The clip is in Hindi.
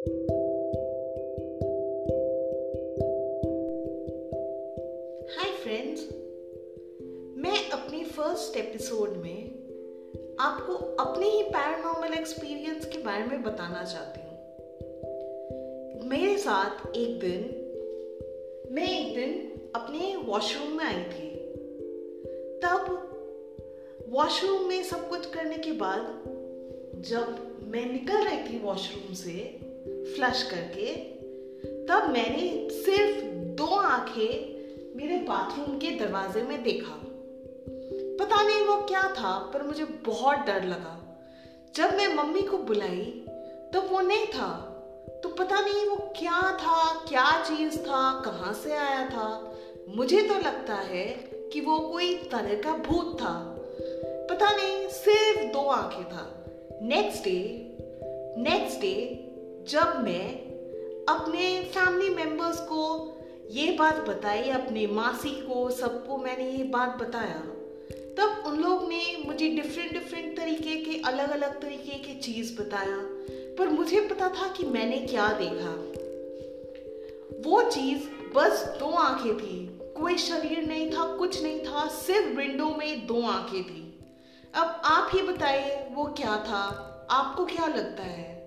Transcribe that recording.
हाय फ्रेंड्स मैं अपनी फ़र्स्ट एपिसोड में आपको अपने ही पैरानॉर्मल एक्सपीरियंस के बारे में बताना चाहती हूँ। मेरे साथ एक दिन, मैं एक दिन अपने वॉशरूम में आई थी। तब वॉशरूम में सब कुछ करने के बाद जब मैं निकल रही थी वॉशरूम से फ्लश करके, तब मैंने सिर्फ़ दो आँखें मेरे बाथरूम के दरवाजे में देखा। पता नहीं वो क्या था, पर मुझे बहुत डर लगा। जब मैं मम्मी को बुलाई तो वो नहीं था। तो पता नहीं वो क्या था, क्या चीज़ था, कहाँ से आया था। मुझे तो लगता है कि वो कोई तरह का भूत था। पता नहीं, सिर्फ़ दो आँखें था। नेक्स्ट डे नेक्स्ट डे जब मैं अपने फैमिली मेंबर्स को ये बात बताई, अपने मासी को, सबको मैंने ये बात बताया, तब उन लोग ने मुझे डिफरेंट डिफरेंट तरीके के अलग अलग तरीके की चीज़ बताया। पर मुझे पता था कि मैंने क्या देखा। वो चीज़ बस दो आँखें थी। कोई शरीर नहीं था, कुछ नहीं था, सिर्फ़ विंडो में दो आँखें थी। अब आप ही बताइए, वो क्या था? आपको क्या लगता है?